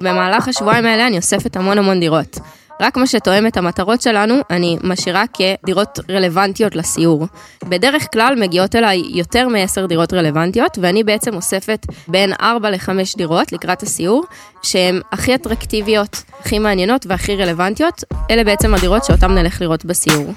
במהלך השבועיים האלה אני אוספת המון המון דירות. רק מה שתואם את המטרות שלנו, אני משאירה כדירות רלוונטיות לסיור. בדרך כלל מגיעות אליי יותר מ-10 דירות רלוונטיות, ואני בעצם אוספת בין 4 ל-5 דירות לקראת הסיור, שהן הכי אטרקטיביות, הכי מעניינות והכי רלוונטיות. אלה בעצם הדירות שאותן נלך לראות בסיור.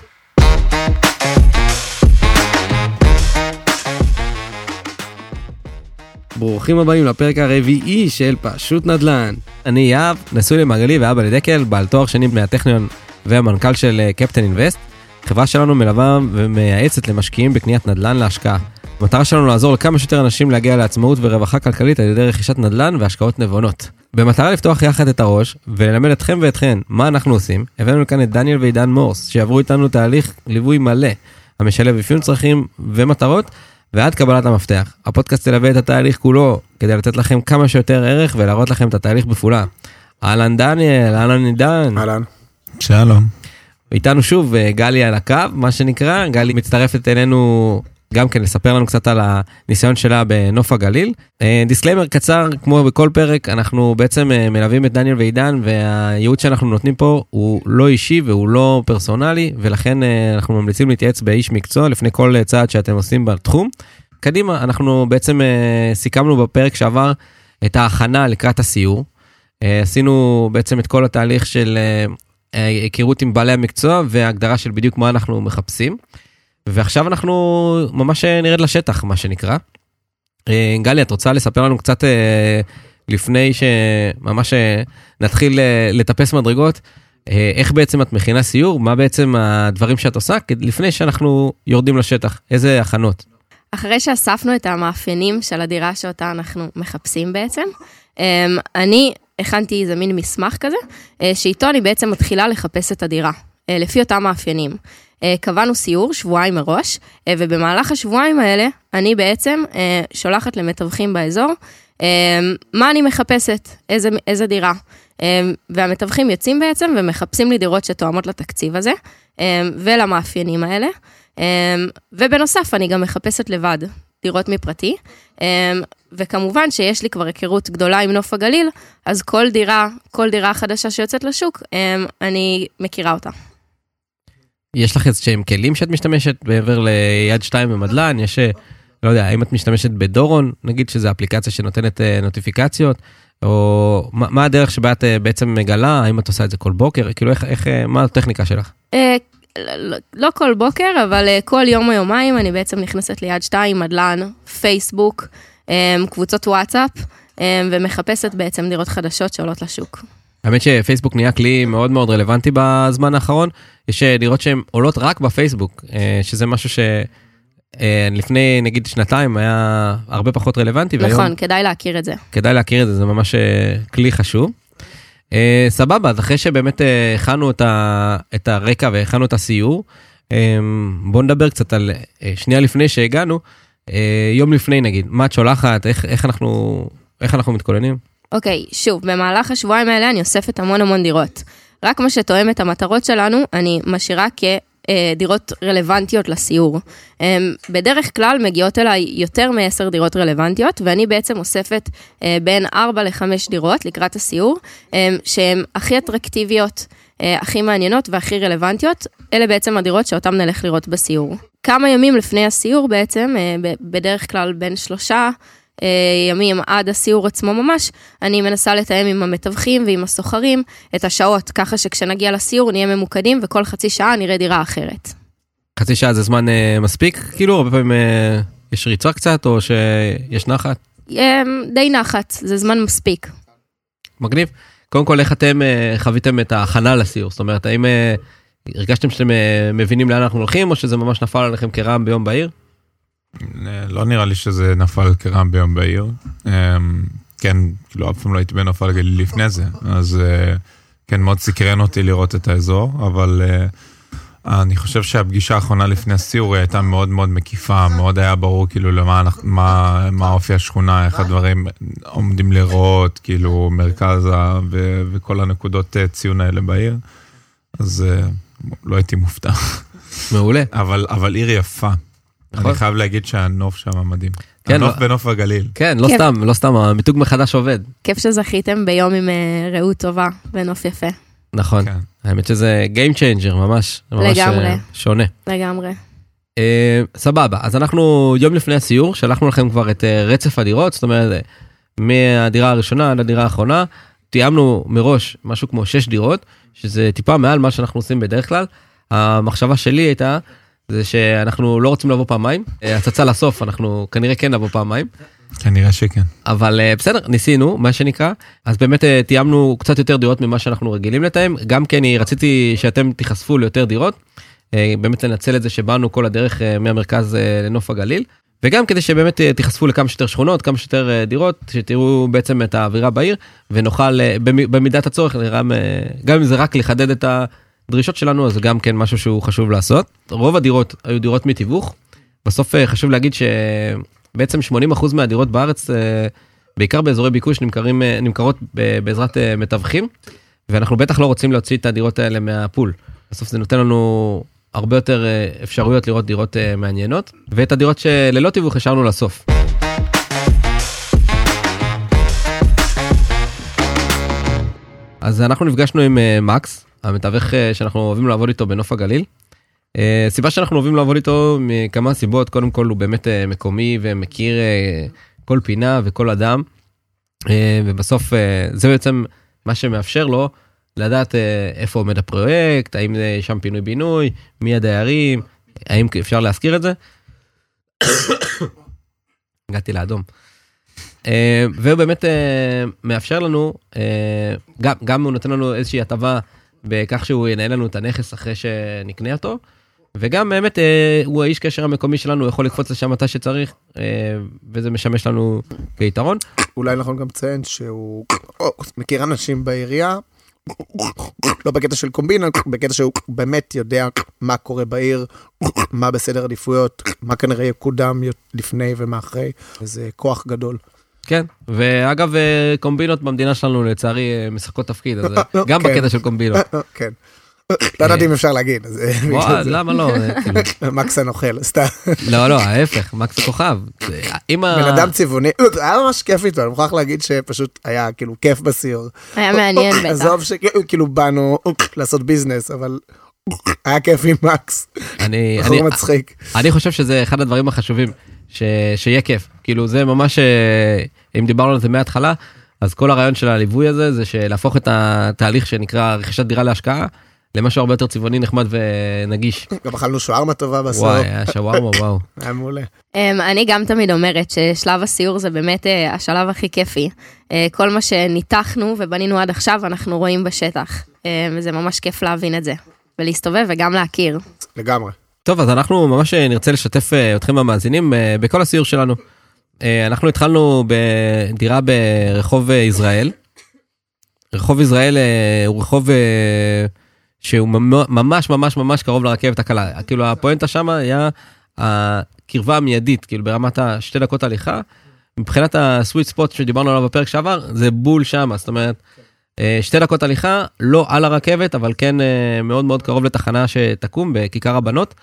ברוכים הבאים לפרק הרביעי של פשוט נדל"ן. אני יהב, נשוי למרגלי ואבא לדקל, בעל תואר שני מהטכניון והמנכ"ל של קפטן אינבסט. החברה שלנו מלווה ומייעצת למשקיעים בקניית נדל"ן להשקעה. המטרה שלנו לעזור לכמה שיותר אנשים להגיע לעצמאות ורווחה כלכלית על ידי רכישת נדל"ן והשקעות נבונות. במטרה לפתוח יחד את הראש וללמד אתכם ואתכן מה אנחנו עושים, הבאנו לכאן את דניאל ועידן מורס, שיעברו איתנו תהליך ליווי מלא, המשלב אפיון צרכים ומטרות, ועד קבלת המפתח. הפודקאסט ילווה את התהליך כולו כדי לתת לכם כמה שיותר ערך ולהראות לכם את התהליך בפעולה. אהלן דניאל, אהלן עידן. אהלן. שלום. איתנו שוב אה, גלי על הקו, מה שנקרא, גלי מצטרפת אלינו גם כן לספר לנו קצת על הניסיון שלה בנוף הגליל. אה, disclaimer קצר, כמו בכל פרק, אנחנו בעצם אה, מלווים את דניאל ועידן, והייעוץ שאנחנו נותנים פה הוא לא אישי והוא לא פרסונלי, ולכן אה, אנחנו ממליצים להתייעץ באיש מקצוע לפני כל צעד שאתם עושים בתחום. קדימה, אנחנו בעצם סיכמנו בפרק שעבר את ההכנה לקראת הסיור. עשינו בעצם את כל התהליך של היכרות עם בעלי המקצוע והגדרה של בדיוק מה אנחנו מחפשים. ועכשיו אנחנו ממש אה, נרד לשטח, מה שנקרא. אה, גלי, את רוצה לספר לנו קצת אה, לפני שממש נתחיל לטפס מדרגות, איך בעצם את מכינה סיור, מה בעצם הדברים שאת עושה, לפני שאנחנו יורדים לשטח, איזה הכנות? אחרי שאספנו את המאפיינים של הדירה שאותה אנחנו מחפשים בעצם, אני הכנתי איזה מין מסמך כזה, שאיתו אני בעצם מתחילה לחפש את הדירה, לפי אותם מאפיינים. אה, קבענו סיור שבועיים מראש, אה, ובמהלך השבועיים האלה אני בעצם אה, שולחת למתווכים באזור מה אני מחפשת, איזה, איזה דירה. והמתווכים יוצאים בעצם ומחפשים לי דירות שתואמות לתקציב הזה ולמאפיינים האלה. ובנוסף אני גם מחפשת לבד דירות מפרטי. וכמובן שיש לי כבר היכרות גדולה עם נוף הגליל, אז כל דירה, כל דירה חדשה שיוצאת לשוק, אני מכירה אותה. יש לך איזה שהם כלים שאת משתמשת מעבר ליד שתיים במדלן? יש, אה, לא יודע, האם את משתמשת בדורון, נגיד שזו אפליקציה שנותנת אה, נוטיפיקציות, או מה, מה הדרך שבה את אה, בעצם מגלה, האם את עושה את זה כל בוקר, כאילו איך, איך מה הטכניקה שלך? לא, לא כל בוקר, אבל כל יום או יומיים אני בעצם נכנסת ליד שתיים, מדלן, פייסבוק, קבוצות וואטסאפ, ומחפשת בעצם דירות חדשות שעולות לשוק. האמת שפייסבוק נהיה כלי מאוד מאוד רלוונטי בזמן האחרון. יש אה, דירות שהן עולות רק בפייסבוק, אה, שזה משהו שלפני אה, נגיד שנתיים היה הרבה פחות רלוונטי. נכון, והיום... כדאי להכיר את זה. כדאי להכיר את זה, זה ממש כלי חשוב. סבבה, אז אחרי שבאמת הכנו את, ה... את הרקע והכנו את הסיור, בואו נדבר קצת על שנייה לפני שהגענו, יום לפני נגיד, מה את שולחת, איך, איך, אנחנו, איך אנחנו מתכוננים? אוקיי, שוב, במהלך השבועיים האלה אני אוספת המון המון דירות. רק מה שתואם את המטרות שלנו, אני משאירה כדירות רלוונטיות לסיור. בדרך כלל מגיעות אליי יותר מ-10 דירות רלוונטיות, ואני בעצם אוספת אה, בין 4 ל-5 דירות לקראת הסיור, שהן הכי אטרקטיביות, אה, הכי מעניינות והכי רלוונטיות. אלה בעצם הדירות שאותן נלך לראות בסיור. כמה ימים לפני הסיור בעצם, אה, בדרך כלל בין שלושה אה, ימים עד הסיור עצמו ממש, אני מנסה לתאם עם המתווכים ועם הסוחרים את השעות, ככה שכשנגיע לסיור נהיה ממוקדים וכל חצי שעה נראה דירה אחרת. חצי שעה זה זמן אה, מספיק? כאילו, הרבה פעמים אה, יש ריצה קצת או שיש נחת? אה, די נחת, זה זמן מספיק. מגניב. קודם כל, איך אתם אה, חוויתם את ההכנה לסיור? זאת אומרת, האם אה, הרגשתם שאתם אה, מבינים לאן אנחנו הולכים, או שזה ממש נפל עליכם כרעם ביום בהיר? לא נראה לי שזה נפל כרעם ביום בהיר. אמ, כן, כאילו אף פעם לא הייתי בנוף הגליל לפני זה, אז אה, כן, מאוד סקרן אותי לראות את האזור, אבל אה, אני חושב שהפגישה האחרונה לפני הסיור הייתה מאוד מאוד מקיפה, מאוד היה ברור כאילו למה מה, מה אופי השכונה, איך הדברים עומדים לראות, כאילו מרכז ה, ו, וכל הנקודות אה, ציון האלה בעיר, אז לא הייתי מופתע. מעולה. אבל, אבל עיר יפה. נכון. אני חייב להגיד שהנוף שם מדהים. כן, הנוף לא- בנוף הגליל. כן, לא כיף. סתם, לא סתם, המיתוג מחדש עובד. כיף שזכיתם ביום עם אה, רעות טובה ונוף יפה, נכון. כן. האמת שזה Game Changer, ממש. ממש לגמרי. אה, שונה. לגמרי. אה, סבבה, אז אנחנו יום לפני הסיור, שלחנו לכם כבר את אה, רצף הדירות, זאת אומרת, אה, מהדירה הראשונה עד הדירה האחרונה, תיאמנו מראש משהו כמו 6 דירות, שזה טיפה מעל מה שאנחנו עושים בדרך כלל. המחשבה שלי הייתה, זה שאנחנו לא רוצים לבוא פעמיים, אה, הצצה לסוף, אנחנו כנראה כן נבוא פעמיים, כנראה שכן. אבל אה, בסדר, ניסינו, מה שנקרא. אז באמת אה, תיאמנו קצת יותר דירות ממה שאנחנו רגילים לתאם, גם כי אני רציתי שאתם תיחשפו ליותר דירות, באמת לנצל את זה שבאנו כל הדרך מהמרכז לנוף הגליל, וגם כדי שבאמת תיחשפו לכמה שיותר שכונות, כמה שיותר דירות, שתראו בעצם את האווירה בעיר, ונוכל במ- במידת הצורך, גם, גם אם זה רק לחדד את הדרישות שלנו, זה גם כן משהו שהוא חשוב לעשות. רוב הדירות היו דירות מתיווך. בסוף אה, חשוב להגיד שבעצם 80% מהדירות בארץ, אה, בעיקר באזורי ביקוש, נמכרים, אה, נמכרות בעזרת מתווכים, ואנחנו בטח לא רוצים להוציא את הדירות האלה מהפול. בסוף זה נותן לנו הרבה יותר אפשרויות לראות דירות מעניינות, ואת הדירות שללא תיווך השארנו לסוף. אז אנחנו נפגשנו עם מקס, המתווך אה, שאנחנו אוהבים לעבוד איתו בנוף הגליל. אה, סיבה שאנחנו אוהבים לעבוד איתו מכמה סיבות, קודם כל הוא באמת אה, מקומי ומכיר כל פינה וכל אדם, ובסוף זה בעצם מה שמאפשר לו לדעת איפה עומד הפרויקט, האם יש שם פינוי בינוי, מי הדיירים, האם אפשר להזכיר את זה. הגעתי לאדום. והוא באמת מאפשר לנו, גם, גם הוא נותן לנו איזושהי הטבה בכך שהוא ינהל לנו את הנכס אחרי שנקנה אותו, וגם באמת אה, הוא האיש קשר המקומי שלנו, הוא יכול לקפוץ לשם מתי שצריך, אה, וזה משמש לנו כיתרון. אולי נכון גם לציין שהוא מכיר אנשים בעירייה, לא בקטע של קומבינה, בקטע שהוא באמת יודע מה קורה בעיר, מה בסדר עדיפויות, מה כנראה יקודם לפני ומה אחרי, זה כוח גדול. כן, ואגב, אה, קומבינות במדינה שלנו לצערי אה, משחקות תפקיד, אז אה, גם כן. בקטע של קומבינות. כן. לא ידעתי אם אפשר להגיד. למה לא? כאילו, מקס הנוכל, סתם. לא, לא, ההפך, מקס הכוכב. בן אדם צבעוני, זה היה ממש כיף איתו, אני מוכרח להגיד שפשוט היה כאילו כיף בסיור. היה מעניין בטח. עזוב שכאילו באנו לעשות ביזנס, אבל היה כיף עם מקס, אני, מצחיק. אני חושב שזה אחד הדברים החשובים, ש... שיהיה כיף. כאילו זה ממש, אם דיברנו על זה מההתחלה, אז כל הרעיון של הליווי הזה זה שלהפוך את התהליך שנקרא רכישת דירה להשקעה, למשהו הרבה יותר צבעוני, נחמד ונגיש. גם אכלנו שווארמה טובה בסוף, וואי, היה שווארמה, וואו. היה מעולה. אמ, אני גם תמיד אומרת ששלב הסיור זה באמת אה, השלב הכי כיפי. אה, כל מה שניתחנו ובנינו עד עכשיו אנחנו רואים בשטח. אמ, וזה ממש כיף להבין את זה. ולהסתובב וגם להכיר. לגמרי. טוב, אז אנחנו ממש אה, נרצה לשתף אה, אתכם המאזינים אה, בכל הסיור שלנו. אה, אנחנו התחלנו בדירה ברחוב אה, יזרעאל. רחוב יזרעאל אה, הוא רחוב שהוא ממ- ממש ממש ממש קרוב לרכבת הקלה. כאילו הפואנטה שם היה הקרבה המיידית, כאילו ברמת השתי דקות הליכה. מבחינת הסוויט ספוט שדיברנו עליו בפרק שעבר, זה בול שם, זאת אומרת, שתי דקות הליכה, לא על הרכבת, אבל כן מאוד מאוד קרוב לתחנה שתקום בכיכר הבנות.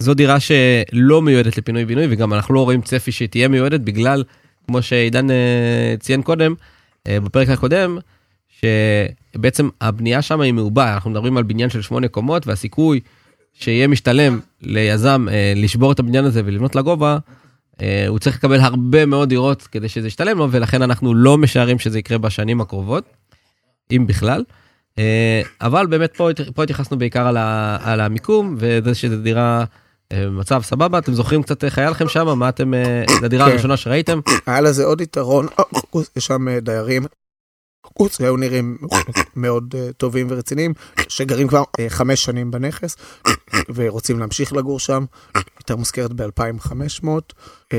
זו דירה שלא מיועדת לפינוי בינוי, וגם אנחנו לא רואים צפי שהיא תהיה מיועדת, בגלל, כמו שעידן אה, ציין קודם, אה, בפרק הקודם, שבעצם הבנייה שם היא מעובה, אנחנו מדברים על בניין של שמונה קומות, והסיכוי שיהיה משתלם ליזם אה, לשבור את הבניין הזה ולבנות לגובה, אה, הוא צריך לקבל הרבה מאוד דירות כדי שזה ישתלם לו, ולכן אנחנו לא משערים שזה יקרה בשנים הקרובות, אם בכלל. אבל באמת פה, פה התייחסנו בעיקר על, ה, על המיקום, וזה שזו דירה אה, במצב סבבה. אתם זוכרים קצת איך היה לכם שם? מה אתם, אה, לדירה כן. הראשונה שראיתם? היה לזה עוד יתרון, יש שם אה, דיירים, שהיו נראים מאוד טובים ורציניים, שגרים כבר חמש שנים בנכס, ורוצים להמשיך לגור שם, יותר מוזכרת ב-2500.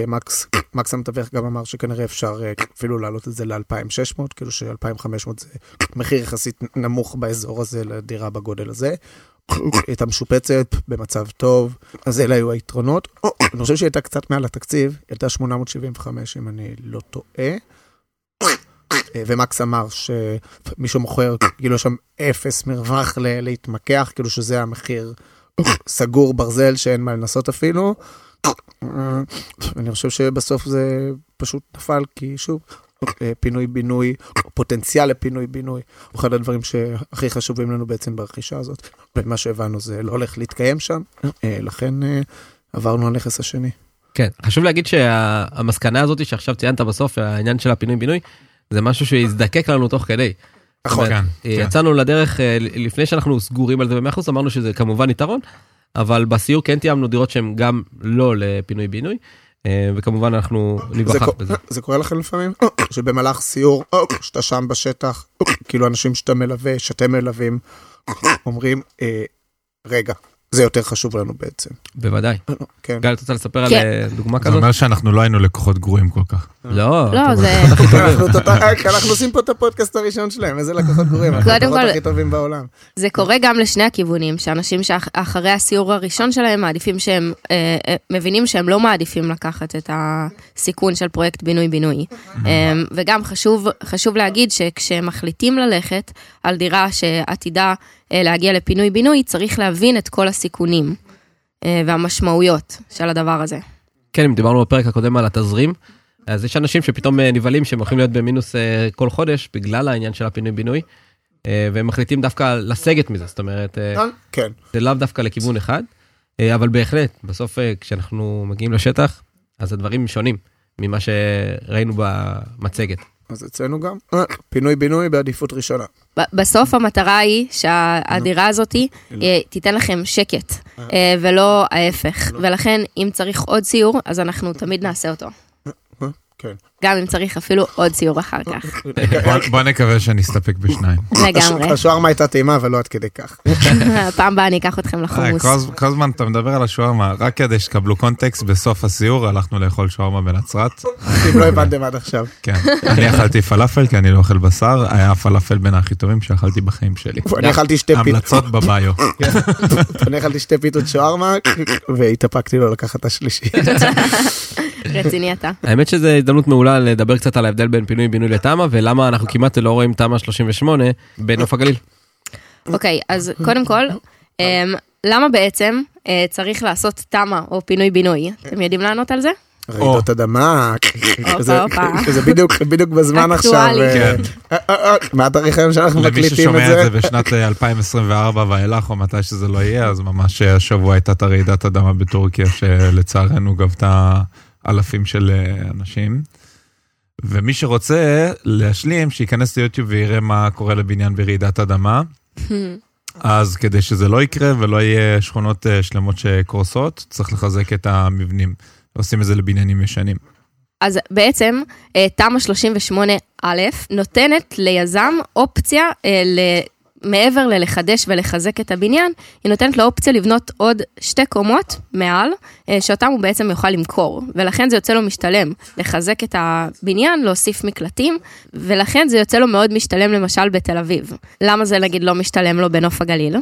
מקס, מקס המתווך גם אמר שכנראה אפשר אפילו להעלות את זה ל-2600, כאילו ש-2500 זה מחיר יחסית נמוך באזור הזה לדירה בגודל הזה. הייתה משופצת, במצב טוב, אז אלה היו היתרונות. אני חושב שהיא הייתה קצת מעל התקציב, היא הייתה 875 אם אני לא טועה. ומקס אמר שמישהו מוכר, כאילו יש שם אפס מרווח להתמקח, כאילו שזה המחיר סגור ברזל שאין מה לנסות אפילו. אני חושב שבסוף זה פשוט נפל, כי שוב, פינוי-בינוי, פוטנציאל לפינוי-בינוי, הוא אחד הדברים שהכי חשובים לנו בעצם ברכישה הזאת. ומה שהבנו זה לא הולך להתקיים שם, אה, לכן אה, עברנו לנכס השני. כן, חשוב להגיד שהמסקנה הזאת שעכשיו ציינת בסוף, העניין של הפינוי-בינוי, זה משהו שהזדקק לנו תוך כדי. נכון. כן, אה, כן. יצאנו לדרך אה, לפני שאנחנו סגורים על זה ב-100% אמרנו שזה כמובן יתרון, אבל בסיור כן תיאמנו דירות שהן גם לא לפינוי-בינוי, אה, וכמובן אנחנו ניווכח בזה. זה קורה לכם לפעמים? שבמהלך סיור, שאתה שם בשטח, כאילו אנשים שאתה מלווה, שאתם מלווים, אומרים, אה, רגע, זה יותר חשוב לנו בעצם. בוודאי. כן. גל, את רוצה לספר על כן. אה, דוגמה זה כזאת? אומר שאנחנו לא היינו לקוחות גרועים כל כך. לא, לא, זה... אנחנו אה, אנחנו עושים פה את הפודקאסט הראשון שלהם, איזה לקוחות גרועים, אנחנו הלקוחות כל- הכי טובים בעולם. זה קורה גם לשני הכיוונים, שאנשים שאחרי הסיור הראשון שלהם מעדיפים שהם, אה, אה, מבינים שהם לא מעדיפים לקחת את הסיכון של פרויקט בינוי-בינוי. אה, וגם חשוב, חשוב להגיד שכשמחליטים ללכת על דירה שעתידה אה, להגיע לפינוי-בינוי, צריך להבין את כל הסיכונים אה, והמשמעויות של הדבר הזה. כן, אם דיברנו בפרק הקודם על התזרים, אז יש אנשים שפתאום אה, נבהלים שהם הולכים להיות במינוס אה, כל חודש בגלל העניין של הפינוי-בינוי, אה, והם מחליטים דווקא לסגת מזה, זאת אומרת, אה, כן. זה לאו דווקא לכיוון אחד, אה, אבל בהחלט, בסוף אה, כשאנחנו מגיעים לשטח, אז הדברים שונים ממה שראינו במצגת. אז אצלנו גם, אה, פינוי-בינוי בעדיפות ראשונה. בסוף המטרה היא שהדירה הזאת אה, תיתן לכם שקט, אה, ולא ההפך. ולכן, אם צריך עוד סיור, אז אנחנו תמיד נעשה אותו. כן. גם אם צריך אפילו עוד סיור אחר כך. בוא- נקווה שנסתפק בשניים. לגמרי. השווארמה הייתה טעימה ולא עד כדי כך. פעם הבאה אני אקח אתכם אה, לחומוס. כל הז- כל הזמן אתה מדבר על השווארמה, רק כדי שתקבלו קונטקסט, בסוף הסיור הלכנו לאכול שווארמה בנצרת. אם לא הבנתם עד עכשיו. כן, אני אכלתי פלאפל כי אני לא אוכל בשר, היה הפלאפל בין הכי טובים שאכלתי בחיים שלי. אני אכלתי שתי פיתות, המלצות בביו. אני אכלתי שתי פיתות שווארמה, והתאפקתי לא לקחת את השלישית. רציני אתה. האמת שזו הזדמנות מעולה לדבר קצת על ההבדל בין פינוי-בינוי לתמ"א, ולמה אנחנו כמעט לא רואים תמ"א 38 בנוף הגליל. אוקיי, אז קודם כל, אמ, למה בעצם אה, צריך לעשות תמ"א או פינוי-בינוי? אתם יודעים לענות על זה? רעידות אדמה, זה-. זה בדיוק בדיוק בזמן עכשיו. אה, כן. אה, אה, מה התאריך היום שאנחנו למי מקליטים את ששומע את זה? זה בשנת אה, 2024 ואילך, או מתי שזה לא יהיה, אז ממש השבוע הייתה את הרעידת אדמה בטורקיה, שלצערנו גבתה אלפים של אנשים. ומי שרוצה להשלים, שייכנס ליוטיוב ויראה מה קורה לבניין ברעידת אדמה. אז כדי שזה לא יקרה ולא יהיה שכונות אה, שלמות שקורסות, צריך לחזק את המבנים. עושים את זה לבניינים ישנים. אז בעצם אה, תמ"א 38א נותנת ליזם אופציה אה. מעבר ללחדש ולחזק את הבניין, היא נותנת לו אופציה לבנות עוד שתי קומות מעל, אה, שאותם הוא בעצם יוכל למכור. ולכן זה יוצא לו משתלם לחזק את הבניין, להוסיף מקלטים, ולכן זה יוצא לו מאוד משתלם למשל בתל אביב. למה זה נגיד לא משתלם לו בנוף הגליל?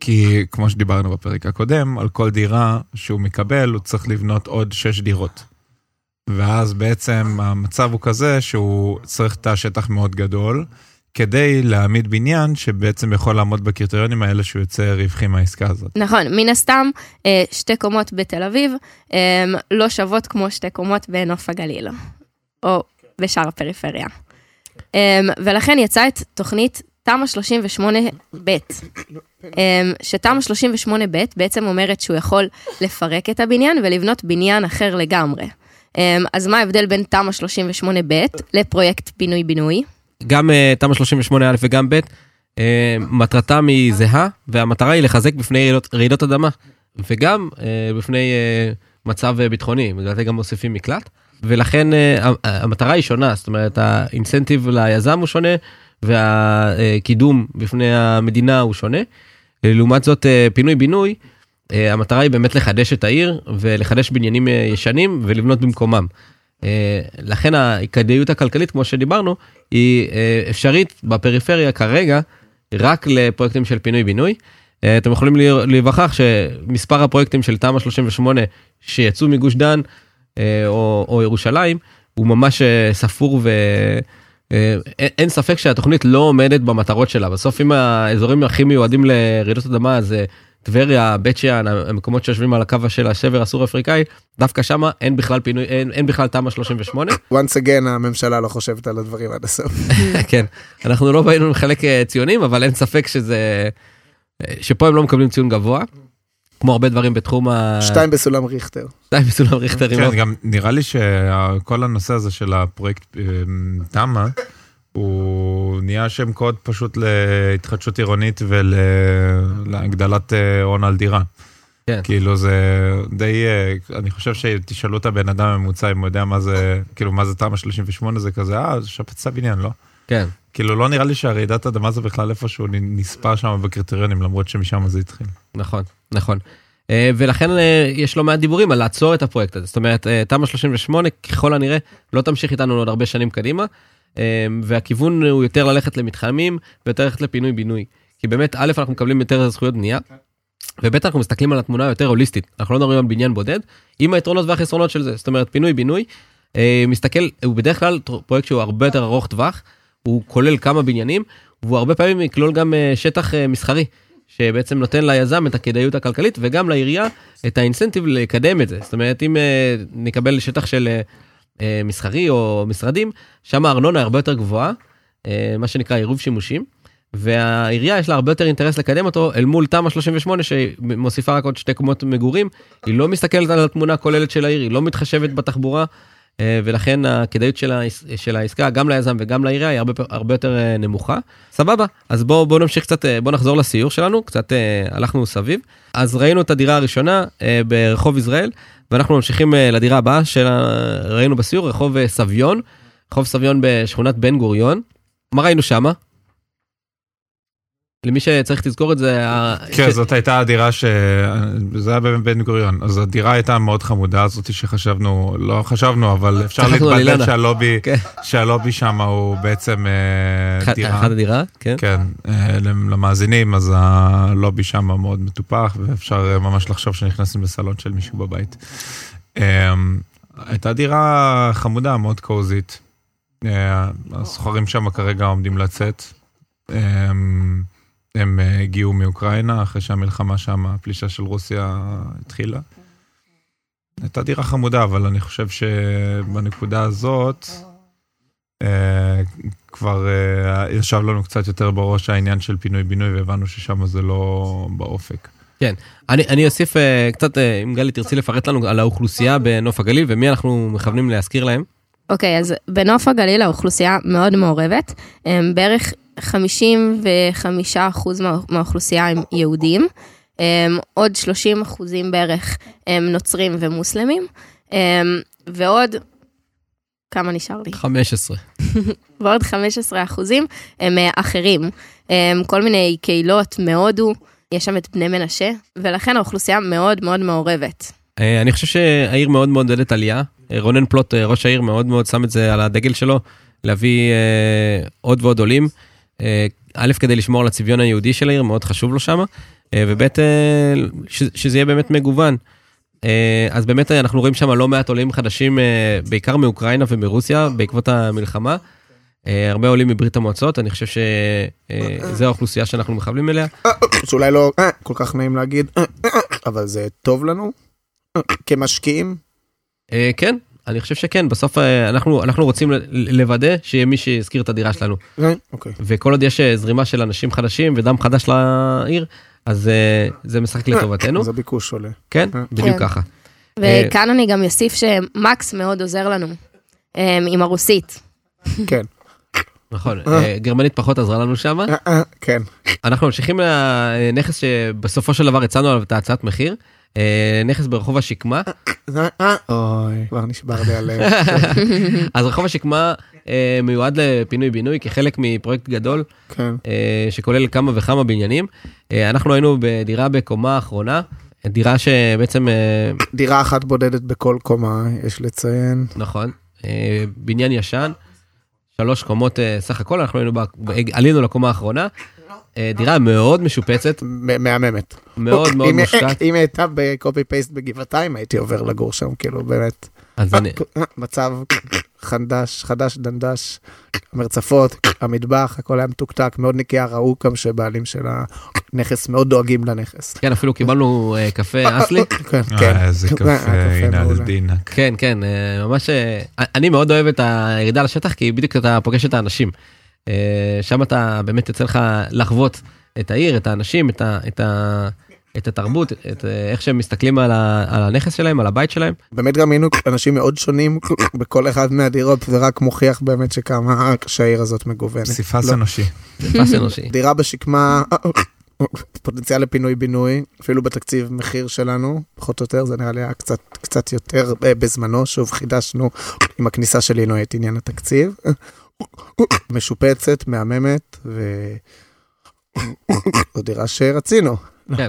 כי כמו שדיברנו בפרק הקודם, על כל דירה שהוא מקבל, הוא צריך לבנות עוד שש דירות. ואז בעצם המצב הוא כזה שהוא צריך תא שטח מאוד גדול, כדי להעמיד בניין שבעצם יכול לעמוד בקריטריונים האלה שהוא יוצא רווחי מהעסקה הזאת. נכון, מן הסתם, אה, שתי קומות בתל אביב אה, לא שוות כמו שתי קומות בנוף הגליל, או בשאר הפריפריה. אה, ולכן יצאה את תוכנית תמ"א 38ב', אה, שתמ"א 38ב' בעצם אומרת שהוא יכול לפרק את הבניין ולבנות בניין אחר לגמרי. אז מה ההבדל בין תמ"א 38ב' לפרויקט פינוי-בינוי? גם אה, תמ"א 38א וגם ב', אה, מטרתם היא זהה, והמטרה היא לחזק בפני רעידות, רעידות אדמה, וגם אה, בפני מצב ביטחוני, בגלל זה גם מוסיפים מקלט, ולכן המטרה היא שונה, זאת אומרת האינסנטיב ליזם הוא שונה, והקידום בפני המדינה הוא שונה. לעומת זאת פינוי-בינוי, המטרה היא באמת לחדש את העיר ולחדש בניינים ישנים ולבנות במקומם. אה, לכן הכדאיות הכלכלית, כמו שדיברנו, היא אה, אפשרית בפריפריה כרגע רק לפרויקטים של פינוי-בינוי. אה, אתם יכולים להיווכח שמספר הפרויקטים של תמ"א 38 שיצאו מגוש דן או, או ירושלים הוא ממש ספור ואין ספק שהתוכנית לא עומדת במטרות שלה. בסוף אם האזורים הכי מיועדים לרעידות אדמה זה טבריה, בית שאן, המקומות שיושבים על הקו של השבר הסור אפריקאי, דווקא שמה אין בכלל פינוי, אין, אין בכלל תמ"א 38. once again הממשלה לא חושבת על הדברים עד הסוף. כן, אנחנו לא באנו לחלק אה, ציונים, אבל אין ספק שזה, אה, שפה הם לא מקבלים ציון גבוה, כמו הרבה דברים בתחום ה... שתיים בסולם ריכטר. שתיים בסולם ריכטר. כן, גם נראה לי שכל הנושא הזה של הפרויקט אה, תמ"א, הוא נהיה שם קוד פשוט להתחדשות עירונית ולהגדלת אה, הון על דירה. כן. כאילו זה די, אה, אני חושב שתשאלו את הבן אדם הממוצע אם הוא יודע מה זה, כאילו מה זה תמ"א 38 זה כזה, אה, זה שפצה בניין, לא? כן, כאילו לא נראה לי שהרעידת אדמה זה בכלל איפשהו נספר שם בקריטריונים למרות שמשם זה התחיל. נכון, נכון. אה, ולכן יש לא מעט דיבורים על לעצור את הפרויקט הזה. זאת אומרת, תמ"א 38 ככל הנראה לא תמשיך איתנו עוד הרבה שנים קדימה, והכיוון הוא יותר ללכת למתחמים ויותר ללכת לפינוי-בינוי. כי באמת, א', אנחנו מקבלים יותר זכויות בנייה, וב', אנחנו מסתכלים על התמונה יותר הוליסטית. אנחנו לא מדברים על בניין בודד, עם היתרונות והחסרונות של זה. זאת אומרת, פינוי-בינוי, אה, מסתכל, הוא בדרך כלל פרויקט שהוא הרבה יותר ארוך טווח, הוא כולל כמה בניינים, והוא הרבה פעמים יכלול גם אה, שטח אה, מסחרי. שבעצם נותן ליזם את הכדאיות הכלכלית וגם לעירייה את האינסנטיב לקדם את זה. זאת אומרת, אם אה, נקבל שטח של אה, מסחרי או משרדים, שם הארנונה הרבה יותר גבוהה, אה, מה שנקרא עירוב שימושים, והעירייה יש לה הרבה יותר אינטרס לקדם אותו אל מול תמ"א 38 שמוסיפה רק עוד שתי קומות מגורים, היא לא מסתכלת על התמונה הכוללת של העיר, היא לא מתחשבת בתחבורה, אה, ולכן הכדאיות של, העס, של העסקה גם ליזם וגם לעירייה היא הרבה, הרבה יותר אה, נמוכה. סבבה, אז בואו בוא נמשיך קצת, אה, בואו נחזור לסיור שלנו, קצת הלכנו סביב. אז ראינו את הדירה הראשונה ברחוב יזרעאל, ואנחנו ממשיכים לדירה הבאה שראינו בסיור, רחוב סביון, רחוב סביון בשכונת בן גוריון. מה ראינו שמה? למי שצריך לזכור את זה. כן, זאת הייתה הדירה ש... זה היה בבן גוריון. אז הדירה הייתה מאוד חמודה, הזאתי שחשבנו, לא חשבנו, אבל אפשר להתבלבל שהלובי, כן. שהלובי שם הוא בעצם אה, דירה. אחד הדירה, כן. כן, אה, למאזינים, אז הלובי שם מאוד מטופח, ואפשר אה, ממש לחשוב שנכנסים לסלון של מישהו בבית. הייתה דירה חמודה, מאוד קוזית. הסוחרים שם כרגע עומדים לצאת. הם אה, הגיעו מאוקראינה אחרי שהמלחמה שם, הפלישה של רוסיה התחילה. הייתה דירה חמודה, אבל אני חושב שבנקודה הזאת אה, כבר אה, ישב לנו קצת יותר בראש העניין של פינוי-בינוי, והבנו ששם זה לא באופק. כן, אני, אני אוסיף uh, קצת, uh, אם גלי תרצי לפרט לנו על האוכלוסייה בנוף הגליל ומי אנחנו מכוונים להזכיר להם. אוקיי, okay, אז בנוף הגליל האוכלוסייה מאוד מעורבת, בערך 55% מהאוכלוסייה הם יהודים, עוד 30 אחוזים בערך הם נוצרים ומוסלמים, ועוד, כמה נשאר לי? 15. ועוד 15 אחוזים הם אה, אחרים, כל מיני קהילות מהודו, יש שם את בני מנשה, ולכן האוכלוסייה מאוד מאוד מעורבת. אה, אני חושב שהעיר מאוד מעודדת עלייה. אה, רונן פלוט, ראש העיר, מאוד מאוד שם את זה על הדגל שלו, להביא עוד ועוד עולים. אה, א', כדי לשמור על הצביון היהודי של העיר, מאוד חשוב לו שם, אה, וב', אה, שזה יהיה באמת מגוון. אז באמת אנחנו רואים שם לא מעט עולים חדשים, בעיקר מאוקראינה ומרוסיה, בעקבות המלחמה. הרבה עולים מברית המועצות, אני חושב שזו האוכלוסייה שאנחנו מכוונים אליה. שאולי לא כל כך נעים להגיד, אבל זה טוב לנו כמשקיעים. כן, אני חושב שכן, בסוף אה, אנחנו, אנחנו רוצים לוודא שיהיה מי שיזכיר את הדירה שלנו. Okay. אוקיי. וכל עוד יש אה, זרימה של אנשים חדשים ודם חדש לעיר, אז אה, זה משחק לטובתנו. אז הביקוש עולה. כן, בדיוק כן. ככה. וכאן אני גם אוסיף שמקס מאוד עוזר לנו, עם הרוסית. כן. נכון, גרמנית פחות עזרה לנו שם. כן. אנחנו ממשיכים לנכס שבסופו של דבר הצענו עליו את ההצעת מחיר. אה, נכס ברחוב השקמה. אוי, כבר נשבר לי הלב. אז רחוב השקמה אה, מיועד לפינוי בינוי כחלק מפרויקט גדול, כן. אה, שכולל כמה וכמה בניינים. אנחנו היינו בדירה בקומה האחרונה, דירה שבעצם... דירה אחת בודדת בכל קומה, יש לציין. נכון, בניין ישן, שלוש קומות סך הכל, אנחנו היינו, עלינו לקומה האחרונה. אה, דירה מאוד משופצת. מהממת. מאוד מאוד מושקעת. אם הייתה בקופי פייסט בגבעתיים, הייתי עובר לגור שם, כאילו, באמת. אז אני... מצב חדש, חדש דנדש, המרצפות, המטבח, הכל היה מתוקתק, מאוד נקייה, ראו גם שבעלים שלה נכס, מאוד דואגים לנכס. כן, אפילו קיבלנו אה, קפה אסלי. כן, כן. אה, איזה אה, קפה, הנה. על דינק. כן, כן, אה, ממש, אה, אני מאוד אוהב את הירידה לשטח, כי בדיוק אתה פוגש את האנשים. אה, שם אתה באמת יוצא לך לחוות את העיר, את האנשים, את, ה, את, ה, את התרבות, את אה, איך שהם מסתכלים על, ה, על הנכס שלהם, על הבית שלהם. באמת גם היינו אנשים מאוד שונים בכל אחד מהדירות, זה רק מוכיח באמת שכמה שהעיר הזאת מגוונת. פסיפס לא. אנושי. זה פס אנושי. דירה בשקמה, פוטנציאל לפינוי בינוי, אפילו בתקציב מחיר שלנו, פחות או יותר, זה נראה לי היה קצת, קצת יותר אה, בזמנו, שוב חידשנו עם הכניסה של לינוי את עניין התקציב. משופצת, מהממת, ו... זו דירה שרצינו. כן.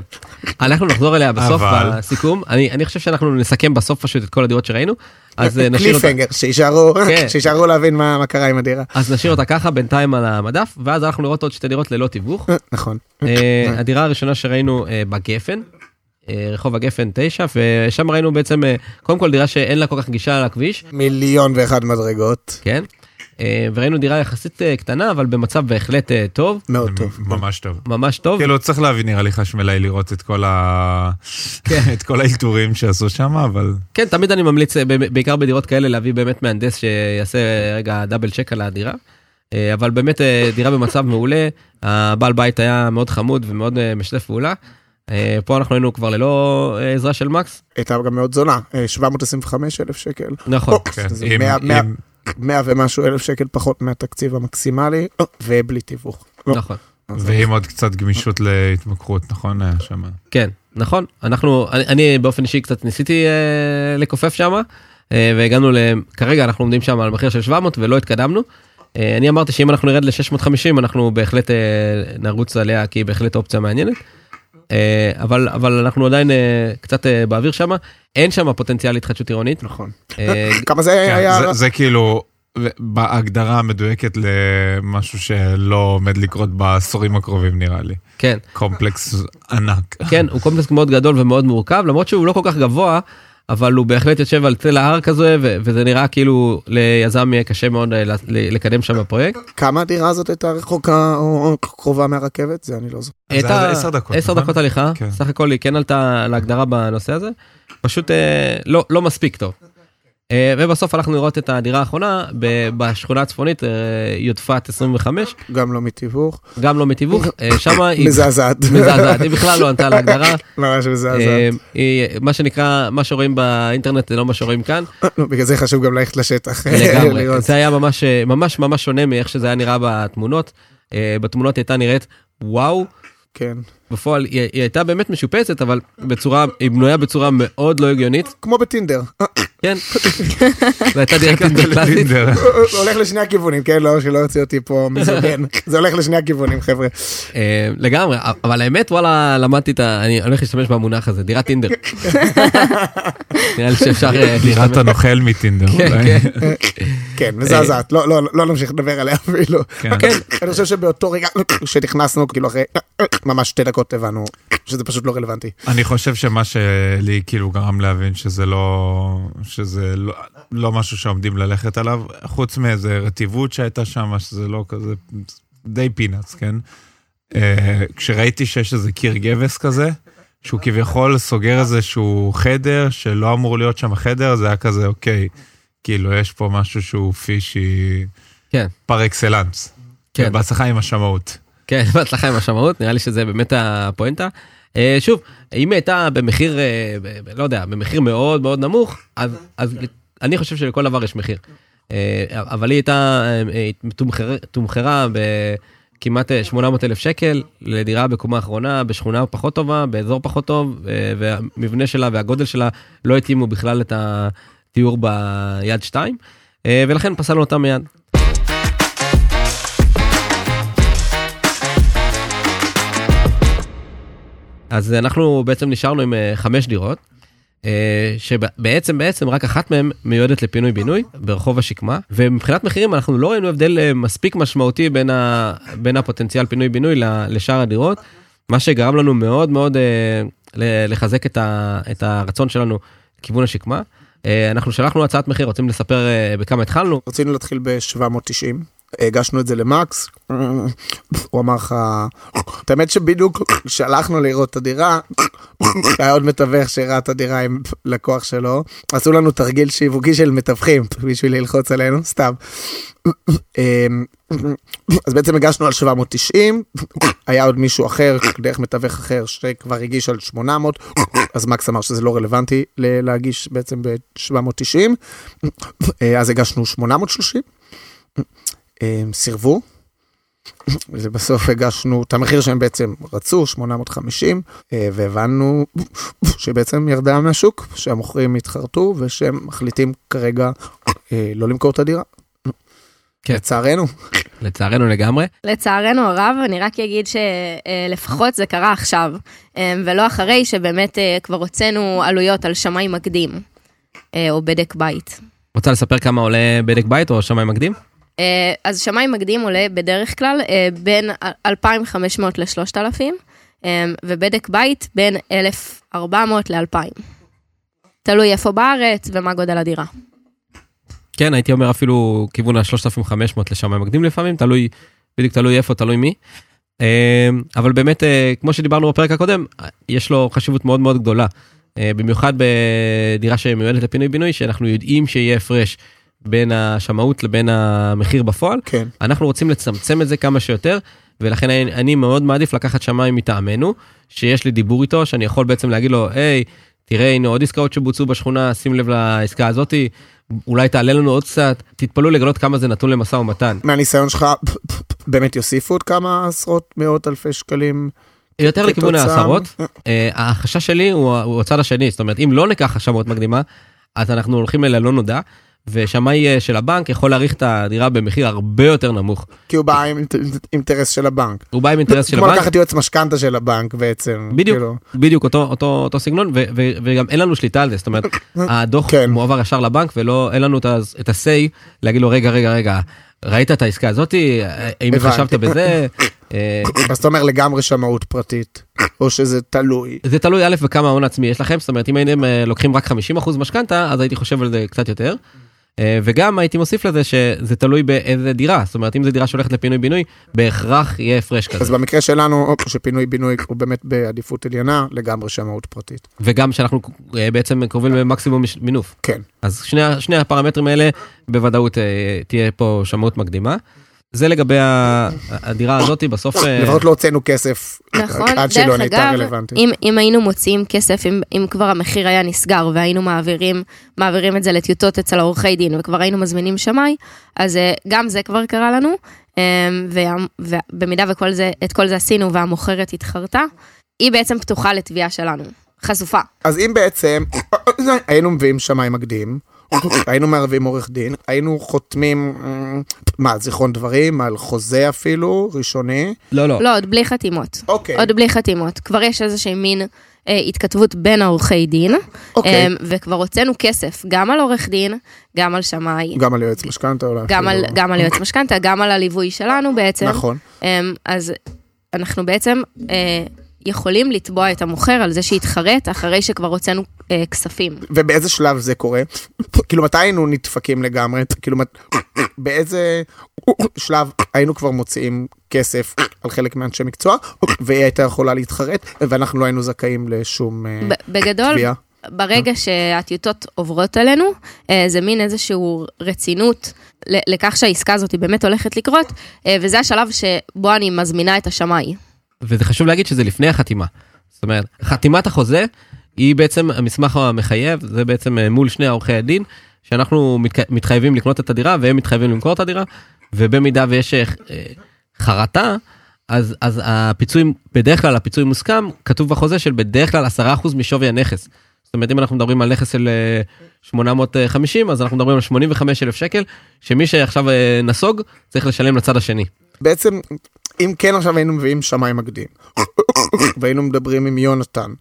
אנחנו נחזור אליה בסוף, אבל- בסיכום. אני, אני חושב שאנחנו נסכם בסוף פשוט את כל הדירות שראינו, אז אה, נשאיר אותה. קליפהנגר, שישארו, כן. שישארו להבין מה, מה קרה עם הדירה. אז נשאיר אותה ככה בינתיים על המדף, ואז אנחנו נראות עוד שתי דירות ללא תיווך. נכון. אה, הדירה הראשונה שראינו אה, בגפן, אה, רחוב הגפן 9, ושם ראינו בעצם, אה, קודם כל דירה שאין לה כל כך גישה לכביש, מיליון ואחד מדרגות, כן? אה, וראינו דירה יחסית אה, קטנה, אבל במצב בהחלט אה, טוב, מאוד טוב. ממש טוב. ממש טוב. כאילו צריך להבין נראה לי חשמלאי לראות את כל ה... כן. את כל האלתורים שעשו שם אבל כן, תמיד אני ממליץ, בעיקר בדירות כאלה, להביא באמת מהנדס שיעשה רגע דאבל צ'ק על הדירה. אבל באמת דירה במצב מעולה, הבעל בית היה מאוד חמוד ומאוד משתף פעולה. פה אנחנו היינו כבר ללא עזרה של מקס. הייתה גם מאוד זונה, אה, 725 אלף שקל. נכון. מאה- מאה- עם- 100 ומשהו אלף שקל פחות מהתקציב המקסימלי, ובלי תיווך. לא. נכון. ועם עוד קצת גמישות להתמכרות נכון שם. כן, נכון. אנחנו, אני, אני באופן אישי קצת ניסיתי אה, לכופף שם, אה, והגענו ל... כרגע אנחנו עומדים שם על מחיר של 700 ולא התקדמנו. אה, אני אמרתי שאם אנחנו נרד ל-650 אנחנו בהחלט אה, נרוץ עליה כי היא בהחלט אופציה מעניינת. אה, אבל אבל אנחנו עדיין אה, קצת אה, באוויר שם, אין שם פוטנציאל להתחדשות עירונית. נכון. כמה זה כן, היה? זה כאילו בהגדרה המדויקת למשהו שלא עומד לקרות בעשורים הקרובים נראה לי. כן, קומפלקס ענק. כן, הוא קומפלקס מאוד גדול ומאוד מורכב, למרות שהוא לא כל כך גבוה, אבל הוא בהחלט יושב על צל ההר כזה, ו- וזה נראה כאילו ליזם יהיה קשה מאוד אה, ל- ל- לקדם שם בפרויקט. כמה הדירה הזאת הייתה רחוקה או קרובה מהרכבת? זה אני לא זוכר. זה הייתה היה עשר דקות, עשר נכון? דקות הליכה, כן. סך הכל היא כן עלתה להגדרה בנושא הזה, פשוט אה, לא לא מספיק טוב. אה, ובסוף הלכנו לראות את הדירה האחרונה בשכונה הצפונית, אה, יודפת 25, גם לא מתיווך. גם לא מתיווך, אה, שמה היא מזעזעת. מזעזעת, היא בכלל לא ענתה להגדרה. ממש מזעזעת. מה שנקרא, מה שרואים באינטרנט זה לא מה שרואים כאן. לא, בגלל זה חשוב גם ללכת לשטח. לגמרי. לראות. זה היה ממש ממש ממש שונה מאיך שזה היה נראה בתמונות. בתמונות הייתה נראית וואו. כן. בפועל היא, היא הייתה באמת משופצת אבל בצורה היא בנויה בצורה מאוד לא הגיונית כמו בטינדר. כן. זו הייתה דירת טינדר קלאסית. זה הולך לשני הכיוונים, כן? לא, שלא יוציא אותי פה מזוגן. זה הולך לשני הכיוונים, חבר'ה. אה, לגמרי אבל האמת וואלה למדתי את ה... אני הולך להשתמש במונח הזה דירת טינדר. נראה לי שאפשר אה, דירת. הנוכל מטינדר. כן. כן. כן, מזעזעת. לא, לא, לא נמשיך לדבר עליה אפילו. כן. כן, אני חושב שבאותו רגע שנכנסנו, כאילו אחרי ממש שתי דקות הבנו שזה פשוט לא רלוונטי. אני חושב שמה שלי כאילו גרם להבין שזה לא, שזה לא, לא משהו שעומדים ללכת עליו, חוץ מאיזה רטיבות שהייתה שם, שזה לא כזה, די פינאץ, כן? אה, כשראיתי שיש איזה קיר גבס כזה, שהוא כביכול סוגר איזשהו חדר שלא אמור להיות שם חדר, זה היה כזה, אוקיי, כאילו יש פה משהו שהוא פישי כן. פר אקסלנס. כן. בהצלחה עם השמאות. כן, בהצלחה עם השמאות, נראה לי שזה באמת הפואנטה. אה, שוב, אם הייתה במחיר, אה, לא יודע, במחיר מאוד מאוד נמוך, אז, אז אני חושב שלכל דבר יש מחיר. אה, אבל היא הייתה, תומחרה בכמעט 800 אלף שקל לדירה בקומה האחרונה, בשכונה פחות טובה, באזור פחות טוב, והמבנה שלה והגודל שלה לא התאימו בכלל את התיאור ביד 2, ולכן פסלנו אותה מיד. אז אנחנו בעצם נשארנו עם אה, חמש דירות, אה, שבעצם בעצם רק אחת מהן מיועדת לפינוי בינוי ברחוב השקמה, ומבחינת מחירים אנחנו לא ראינו הבדל אה, מספיק משמעותי בין, ה, בין הפוטנציאל פינוי בינוי לשאר הדירות, מה שגרם לנו מאוד מאוד לחזק את, ה, את הרצון שלנו לכיוון השקמה. אנחנו שלחנו הצעת מחיר, רוצים לספר בכמה התחלנו? רצינו להתחיל ב-790, הגשנו את זה למקס, הוא אמר לך, את האמת שבדיוק כשהלכנו לראות את הדירה, היה עוד מתווך שראה את הדירה עם לקוח שלו, עשו לנו תרגיל שיווקי של מתווכים בשביל ללחוץ עלינו, סתם. אמ, אז בעצם הגשנו על 790, היה עוד מישהו אחר, דרך מתווך אחר, שכבר הגיש על 800, אז מקס אמר שזה לא רלוונטי להגיש בעצם ב-790, אז הגשנו 830, אמ, סירבו, ובסוף הגשנו את המחיר שהם בעצם רצו, 850, אה, והבנו שבעצם ירדה מהשוק, שהמוכרים התחרטו ושהם מחליטים כרגע אה, לא למכור את הדירה. כן. לצערנו. לצערנו לגמרי. לצערנו הרב, אני רק אגיד שלפחות זה קרה עכשיו, אה, ולא אחרי שבאמת כבר הוצאנו עלויות על שמאי מקדים, או בדק בית. רוצה לספר כמה עולה בדק בית או שמאי מקדים? אה, אז שמאי מקדים עולה בדרך כלל אה, בין 2,500 ל-3,000, אה, ובדק בית בין 1,400 ל-2,000. תלוי איפה בארץ ומה גודל הדירה. כן, הייתי אומר אפילו כיוון ה-3,500 לשמאי מקדים לפעמים, תלוי, בדיוק תלוי איפה, תלוי מי. אבל באמת, כמו שדיברנו בפרק הקודם, יש לו חשיבות מאוד מאוד גדולה. במיוחד בדירה שמיועדת לפינוי-בינוי, שאנחנו יודעים שיהיה הפרש בין השמאות לבין המחיר בפועל. כן. אנחנו רוצים לצמצם את זה כמה שיותר, ולכן אני, אני מאוד מעדיף לקחת שמאי מטעמנו, שיש לי דיבור איתו, שאני יכול בעצם להגיד לו, היי, תראה, הנה עוד עסקאות שבוצעו בשכונה, שים לב לעסקה הזאתי, אולי תעלה לנו עוד קצת, תתפלאו לגלות כמה זה נתון למשא ומתן. מהניסיון שלך, באמת יוסיפו עוד כמה עשרות מאות אלפי שקלים? יותר לכיוון העשרות. אה, החשש שלי הוא הצד השני, זאת אומרת, אם לא ניקח השמות מקדימה, אז אנחנו הולכים אל הלא נודע, ושמאי אה, של הבנק יכול להעריך את הדירה במחיר הרבה יותר נמוך. כי הוא בא עם אינטרס של הבנק. הוא בא עם אינטרס של הבנק. כמו לקחת יועץ משכנתה של הבנק בעצם. בדיוק, כאילו. בדיוק אותו, סגנון, וגם אין לנו שליטה על זה, זאת אומרת, הדוח כן. מועבר ישר לבנק ולא, אין לנו את ה-say להגיד לו רגע, רגע, רגע, ראית את העסקה הזאתי, האם התחשבת בזה? אה, אז אתה אומר לגמרי שמאות פרטית, או שזה תלוי. זה תלוי א' בכמה הון עצמי יש לכם, זאת אומרת אם הייתם אה, לוקחים רק 50% משכנתה, אז הייתי חושב על זה קצת יותר. אה, וגם הייתי מוסיף לזה שזה תלוי באיזה דירה, זאת אומרת אם זו דירה שהולכת לפינוי בינוי, בהכרח יהיה הפרש כזה. אז במקרה שלנו, שפינוי בינוי הוא באמת בעדיפות עליונה, לגמרי שמאות פרטית. וגם שאנחנו אה, בעצם קרובים למקסימום מינוף. כן. אז שני, שני הפרמטרים האלה בוודאות אה, תהיה פה שמאות מקדימה. זה לגבי הדירה הזאת בסוף אה, לפחות לא הוצאנו כסף נכון עד שלא נהייתה רלוונטית. אם, אם היינו מוציאים כסף אם, אם כבר המחיר היה נסגר והיינו מעבירים מעבירים את זה לטיוטות אצל העורכי דין וכבר היינו מזמינים שמאי אז אה, גם זה כבר קרה לנו אה, ובמידה וכל זה את כל זה עשינו והמוכרת התחרתה היא בעצם פתוחה לתביעה שלנו חשופה. אז אם בעצם היינו מביאים שמאי מקדים. היינו מערבים עורך דין, היינו חותמים, אה, מה, זיכרון דברים, על חוזה אפילו, ראשוני? לא, לא. לא, עוד בלי חתימות. אוקיי. עוד בלי חתימות. כבר יש איזושהי מין אה, התכתבות בין העורכי דין, אוקיי. אה, וכבר הוצאנו כסף גם על עורך דין, גם על שמאי. גם על יועץ משכנתה אולי. גם על, גם על יועץ משכנתה, גם על הליווי שלנו בעצם. נכון. אה, אז אנחנו בעצם... אה, יכולים לתבוע את המוכר על זה שהתחרט אחרי שכבר הוצאנו אה, כספים. ובאיזה שלב זה קורה? כאילו מתי היינו נדפקים לגמרי? כאילו באיזה שלב היינו כבר מוציאים כסף על חלק מאנשי מקצוע והיא הייתה יכולה להתחרט ואנחנו לא היינו זכאים לשום אה, תביעה? בגדול, ברגע שהטיוטות עוברות עלינו, אה, זה מין איזושהי רצינות לכך שהעסקה הזאת באמת הולכת לקרות, אה, וזה השלב שבו אני מזמינה את השמאי. וזה חשוב להגיד שזה לפני החתימה. זאת אומרת, חתימת החוזה היא בעצם המסמך המחייב, זה בעצם אה, מול שני עורכי הדין, שאנחנו מתחייבים לקנות את הדירה והם מתחייבים למכור את הדירה, ובמידה ויש אה, אה, אז, אז הפיצוי, בדרך כלל הפיצוי מוסכם, כתוב בחוזה של בדרך כלל 10% משווי הנכס. זאת אומרת, אם אנחנו מדברים על נכס של 850, אז אנחנו מדברים על 85 אלף שקל, שמי שעכשיו נסוג, צריך לשלם לצד השני. בעצם אם כן עכשיו היינו מביאים שמאי מקדים, והיינו מדברים עם יונתן,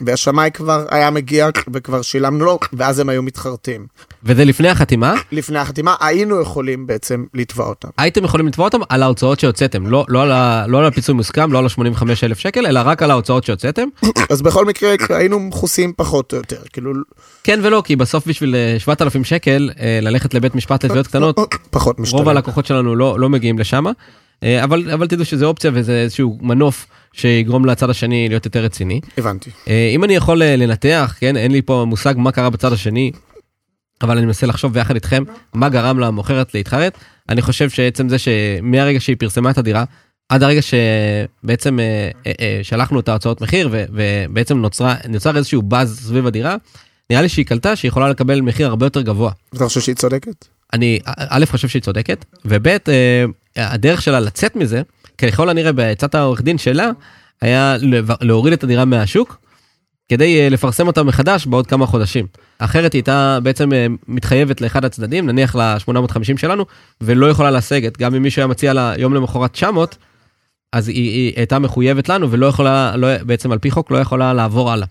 והשמאי כבר היה מגיע וכבר שילמנו לו, ואז הם היו מתחרטים. וזה לפני החתימה, לפני החתימה היינו יכולים בעצם לתבוע אותם. הייתם יכולים לתבוע אותם על ההוצאות שהוצאתם, לא, לא, על, ה, לא על הפיצוי מוסכם, לא על ה-85 אלף שקל, אלא רק על ההוצאות שהוצאתם. אז בכל מקרה היינו מכוסים פחות או יותר, כאילו כן ולא, כי בסוף בשביל אה, 7,000 שקל אה, ללכת לבית משפט לתביעות קטנות, פחות משתלם. רוב הלקוחות שלנו לא, לא מגיעים לשם, אה, אבל, אבל תדעו שזה אופציה וזה איזשהו מנוף שיגרום לצד השני להיות יותר רציני. הבנתי. אה, אם אני יכול אה, לנתח, כן, אין לי פה מושג מה קרה בצד השני, אבל אני מנסה לחשוב ביחד איתכם מה גרם למוכרת להתחרט. אני חושב שעצם זה שמהרגע שהיא פרסמה את הדירה, עד הרגע שבעצם אה, שלחנו את ההוצאות מחיר ובעצם נוצרה, נוצר איזשהו באז סביב הדירה, נראה לי שהיא קלטה שהיא יכולה לקבל מחיר הרבה יותר גבוה. אתה חושב שהיא צודקת? אני א' חושב שהיא צודקת, וב' הדרך שלה לצאת מזה, ככל הנראה בעצת העורך דין שלה, היה להוריד את הדירה מהשוק, כדי אה, לפרסם אותה מחדש בעוד כמה חודשים. אחרת היא הייתה בעצם אה, מתחייבת לאחד הצדדים, נניח ל-850 שלנו, ולא יכולה לסגת, גם אם מישהו היה מציע לה יום למחרת 900, אז היא, היא הייתה מחויבת לנו ולא יכולה, לא, בעצם על פי חוק לא יכולה לעבור הלאה.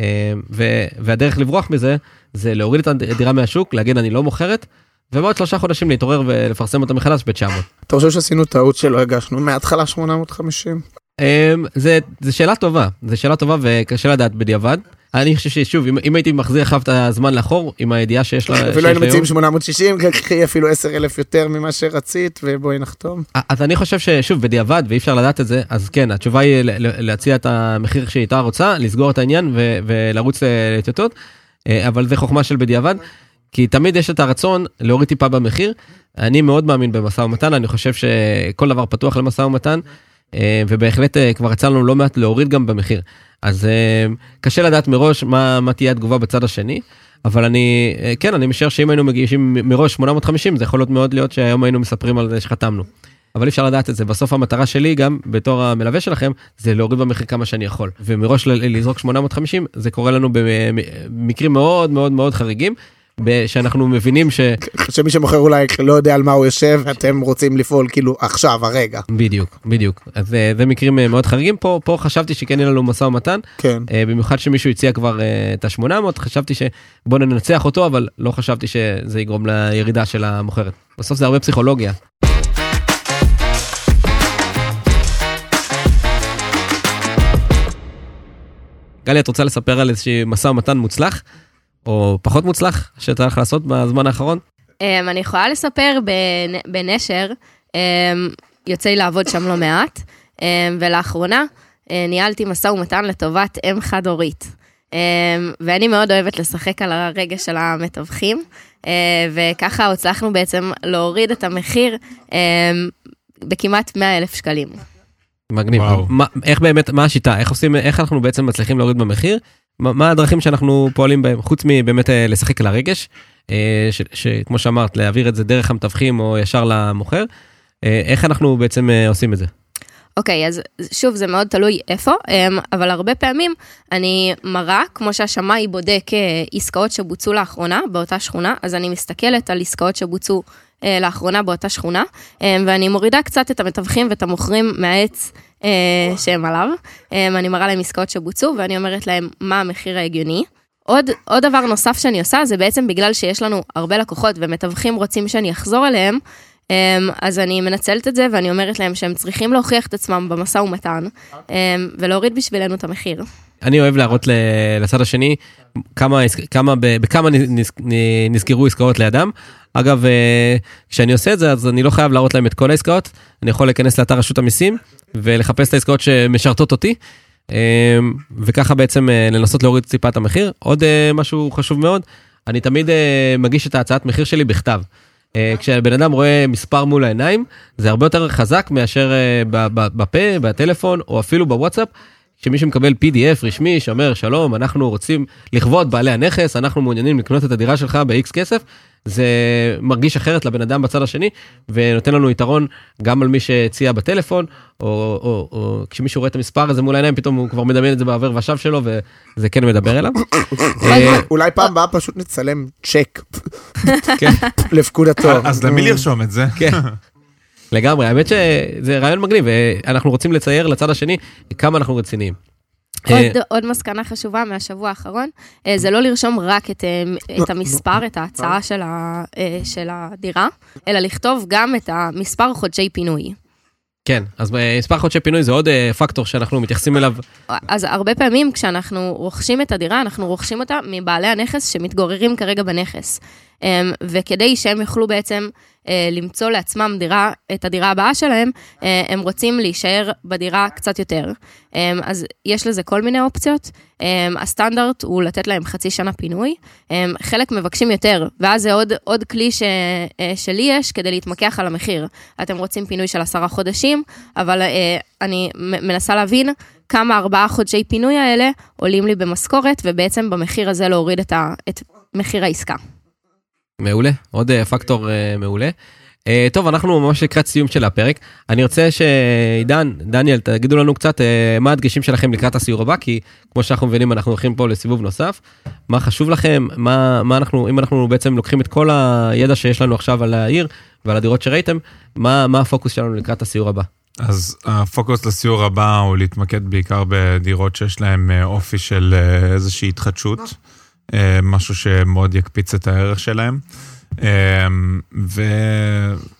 אה, ו, והדרך לברוח מזה, זה להוריד את הדירה מהשוק, להגיד אני לא מוכרת, ובעוד שלושה חודשים להתעורר ולפרסם אותה מחדש ב-900. אתה חושב שעשינו טעות שלא הגשנו מההתחלה 850? אמ, זה, זה שאלה טובה, זה שאלה טובה וקשה לדעת בדיעבד. אני חושב ששוב, אם, אם הייתי מחזיר עכשיו את הזמן לאחור, עם הידיעה שיש לה... אפילו היינו מציעים 860, קחי אפילו 10 אלף יותר ממה שרצית ובואי נחתום. אז אני חושב ששוב, בדיעבד, ואי אפשר לדעת את זה, אז כן, התשובה היא להציע את המחיר שהיא הייתה רוצה, לסגור את העניין ולרוץ לטיוטות, אבל זה חוכמה של בדיעבד, כי תמיד יש את הרצון להוריד טיפה במחיר. אני מאוד מאמין במשא ומתן, אני חושב שכל דבר פתוח למשא ומתן, אה, ובהחלט אה, כבר יצא לנו לא מעט להוריד גם במחיר. אז אה, קשה לדעת מראש מה, מה תהיה התגובה בצד השני, אבל אני, כן, אני משער שאם היינו מגישים מראש 850, זה יכול להיות מאוד להיות שהיום היינו מספרים על זה שחתמנו. אבל אי אפשר לדעת את זה. בסוף המטרה שלי גם, בתור המלווה שלכם, זה להוריד במחיר כמה שאני יכול. ומראש לזרוק 850, זה קורה לנו במקרים מאוד מאוד מאוד חריגים, שאנחנו מבינים ש... שמי שמוכר אולי לא יודע על מה הוא יושב, אתם רוצים לפעול כאילו עכשיו, הרגע. בדיוק, בדיוק. אז זה, זה מקרים אה, מאוד חריגים. פה, פה חשבתי שכן יהיה לנו משא ומתן, כן. אה, במיוחד שמישהו הציע כבר אה, את ה-800, חשבתי שבוא ננצח אותו, אבל לא חשבתי שזה יגרום לירידה של המוכרת. בסוף זה הרבה פסיכולוגיה. גלי, את רוצה לספר על איזשהו משא ומתן מוצלח, או פחות מוצלח, שאתה הולך לעשות בזמן האחרון? אמ, אני יכולה לספר בנ- בנשר, אמ, יוצא לי לעבוד שם לא מעט, אמ, ולאחרונה אה, ניהלתי משא ומתן לטובת אם חד-הורית. ואני מאוד אוהבת לשחק על הרגש של המתווכים, אה, וככה הצלחנו בעצם להוריד את המחיר בכמעט 100 אלף שקלים. מגניב. מה, איך באמת, מה השיטה? איך עושים, איך אנחנו בעצם מצליחים להוריד במחיר? מה, מה הדרכים שאנחנו פועלים בהם, חוץ מבאמת אה, לשחק על הרגש, אה, שכמו שאמרת, להעביר את זה דרך המתווכים או ישר למוכר, אה, איך אנחנו בעצם עושים את זה? אוקיי, אז שוב, זה מאוד תלוי איפה, אמ, אבל הרבה פעמים אני מראה, כמו שהשמאי בודק עסקאות שבוצעו לאחרונה באותה שכונה, אז אני מסתכלת על עסקאות שבוצעו לאחרונה באותה שכונה, אמ, ואני מורידה קצת את המתווכים ואת המוכרים מהעץ שהם עליו. אמ, אני מראה להם עסקאות שבוצעו, ואני אומרת להם מה המחיר ההגיוני. עוד, עוד דבר נוסף שאני עושה, זה בעצם בגלל שיש לנו הרבה לקוחות ומתווכים רוצים שאני אחזור אליהם, אמ, אז אני מנצלת את זה ואני אומרת להם שהם צריכים להוכיח את עצמם במשא ומתן ולהוריד בשבילנו את המחיר. אני אוהב להראות לצד השני כמה, כמה, בכמה נסגרו עסקאות לידם. אגב, אה, כשאני עושה את זה, אז אני לא חייב להראות להם את כל העסקאות, אני יכול להיכנס לאתר רשות המיסים ולחפש את העסקאות שמשרתות אותי, אה, וככה בעצם אה, לנסות להוריד טיפה את המחיר. עוד אה, משהו חשוב מאוד, אני תמיד אה, מגיש את ההצעת מחיר שלי בכתב. כשבן אדם רואה מספר מול העיניים, זה הרבה יותר חזק מאשר בפה, בטלפון, או אפילו בוואטסאפ. כשמישהו מקבל PDF רשמי שאומר שלום אנחנו רוצים לכבוד בעלי הנכס אנחנו מעוניינים לקנות את הדירה שלך ב-X כסף זה מרגיש אחרת לבן אדם בצד השני ונותן לנו יתרון גם על מי שהציע בטלפון או, או, או כשמישהו רואה את המספר הזה מול העיניים פתאום הוא כבר מדמיין את זה בעבר ושב שלו וזה כן מדבר אליו. אה, אולי פעם הבאה פשוט נצלם צ'ק כן. לפקודתו. אז למי לרשום את זה? כן. לגמרי, האמת שזה רעיון מגניב, אנחנו רוצים לצייר לצד השני כמה אנחנו רציניים. עוד, אה, עוד מסקנה חשובה מהשבוע האחרון, אה, זה לא לרשום רק את, אה, את המספר, את ההצעה של, ה, של הדירה, אלא לכתוב גם את המספר חודשי פינוי. כן, אז מספר חודשי פינוי זה עוד פקטור שאנחנו מתייחסים אליו. אז הרבה פעמים כשאנחנו רוכשים את הדירה, אנחנו רוכשים אותה מבעלי הנכס שמתגוררים כרגע בנכס. אמ, וכדי שהם יוכלו בעצם אה, למצוא לעצמם דירה, את הדירה הבאה שלהם, אה, הם רוצים להישאר בדירה קצת יותר. אמ, אז יש לזה כל מיני אופציות. אמ, הסטנדרט הוא לתת להם חצי שנה פינוי. חלק מבקשים יותר, ואז זה עוד, עוד כלי ש, אה, שלי יש כדי להתמקח על המחיר. אתם רוצים פינוי של עשרה חודשים, אבל אני מנסה להבין כמה ארבעה חודשי פינוי האלה עולים לי במשכורת, ובעצם במחיר הזה להוריד את, ה, את מחיר העסקה. מעולה, עוד אה, פקטור אה, מעולה. אה, טוב, אנחנו ממש לקראת סיום של הפרק. אני רוצה שעידן, דניאל, תגידו לנו קצת מה הדגשים שלכם לקראת הסיור הבא, כי כמו שאנחנו מבינים, אנחנו הולכים פה לסיבוב נוסף. מה חשוב לכם, מה, מה אנחנו, אם אנחנו בעצם לוקחים את כל הידע שיש לנו עכשיו על העיר ועל הדירות שראיתם, מה, מה הפוקוס שלנו לקראת הסיור הבא? אז הפוקוס לסיור הבא הוא להתמקד בעיקר בדירות שיש להם אה, אופי של איזושהי התחדשות, אה, משהו שמאוד יקפיץ את הערך שלהם. אה,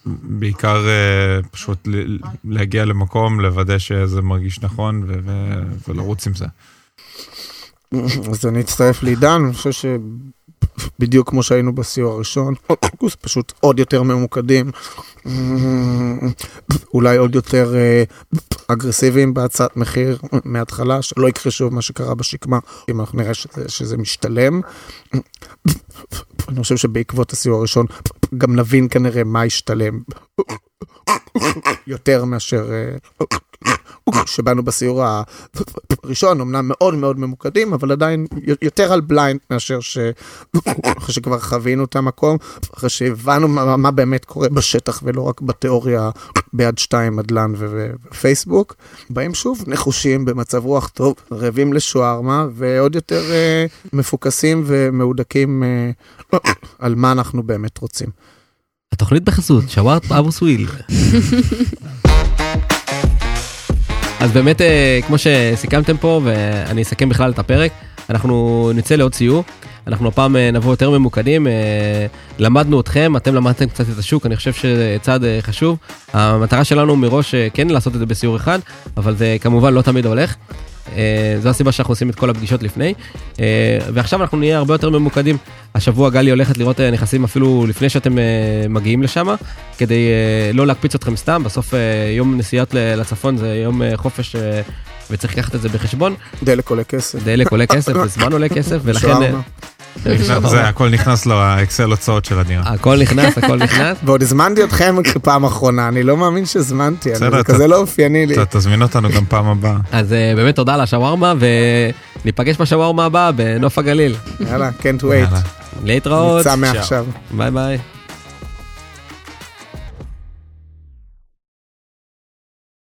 ובעיקר אה, פשוט להגיע למקום, לוודא שזה מרגיש נכון ולרוץ עם זה. אז אני אצטרף לעידן, אני חושב שבדיוק כמו שהיינו בסיור הראשון, פשוט עוד יותר ממוקדים, אולי עוד יותר אה, אגרסיביים בהצעת מחיר מההתחלה, שלא יקרה שוב מה שקרה בשקמה, אם אנחנו נראה שזה, שזה משתלם. אני חושב שבעקבות הסיור הראשון גם נבין כנראה מה ישתלם יותר מאשר אה, שבאנו בסיור הראשון, אמנם מאוד מאוד ממוקדים, אבל עדיין יותר על בליינד מאשר ש... אחרי שכבר חווינו את המקום, אחרי שהבנו מה, מה באמת קורה בשטח ולא רק בתיאוריה ביד שתיים, מדלן ופייסבוק. באים שוב נחושים, במצב רוח טוב, רעבים לשוארמה, ועוד יותר אה, מפוקסים ומהודקים אה, על מה אנחנו באמת רוצים. התוכנית בחסות, שווארט אבו סוויל. אז באמת, אה, כמו שסיכמתם פה, ואני אסכם בכלל את הפרק, אנחנו נצא לעוד סיור. אנחנו הפעם אה, נבוא יותר ממוקדים, אה, למדנו אתכם, אתם למדתם קצת את השוק, אני חושב שזה צעד חשוב. המטרה שלנו מראש כן לעשות את זה בסיור אחד, אבל זה כמובן לא תמיד הולך. אה, זו הסיבה שאנחנו עושים את כל הפגישות לפני. אה, ועכשיו אנחנו נהיה הרבה יותר ממוקדים. השבוע גלי הולכת לראות אה, נכסים אפילו לפני שאתם מגיעים לשם, כדי לא להקפיץ אתכם סתם, בסוף יום נסיעות לצפון זה יום חופש וצריך לקחת את זה בחשבון. דלק עולה כסף. דלק עולה כסף וזמן עולה כסף, ולכן... זה הכל נכנס לו, האקסל הוצאות של הדירה. הכל נכנס, הכל נכנס. ועוד הזמנתי אתכם פעם אחרונה, אני לא מאמין שהזמנתי, זה כזה לא אופייני לי. תזמין אותנו גם פעם הבאה. אז אה, באמת תודה על השווארמה, וניפגש בשווארמה הבאה בנוף הגליל. יאללה, can't wait. להתראות. נצא מעכשיו. ביי ביי.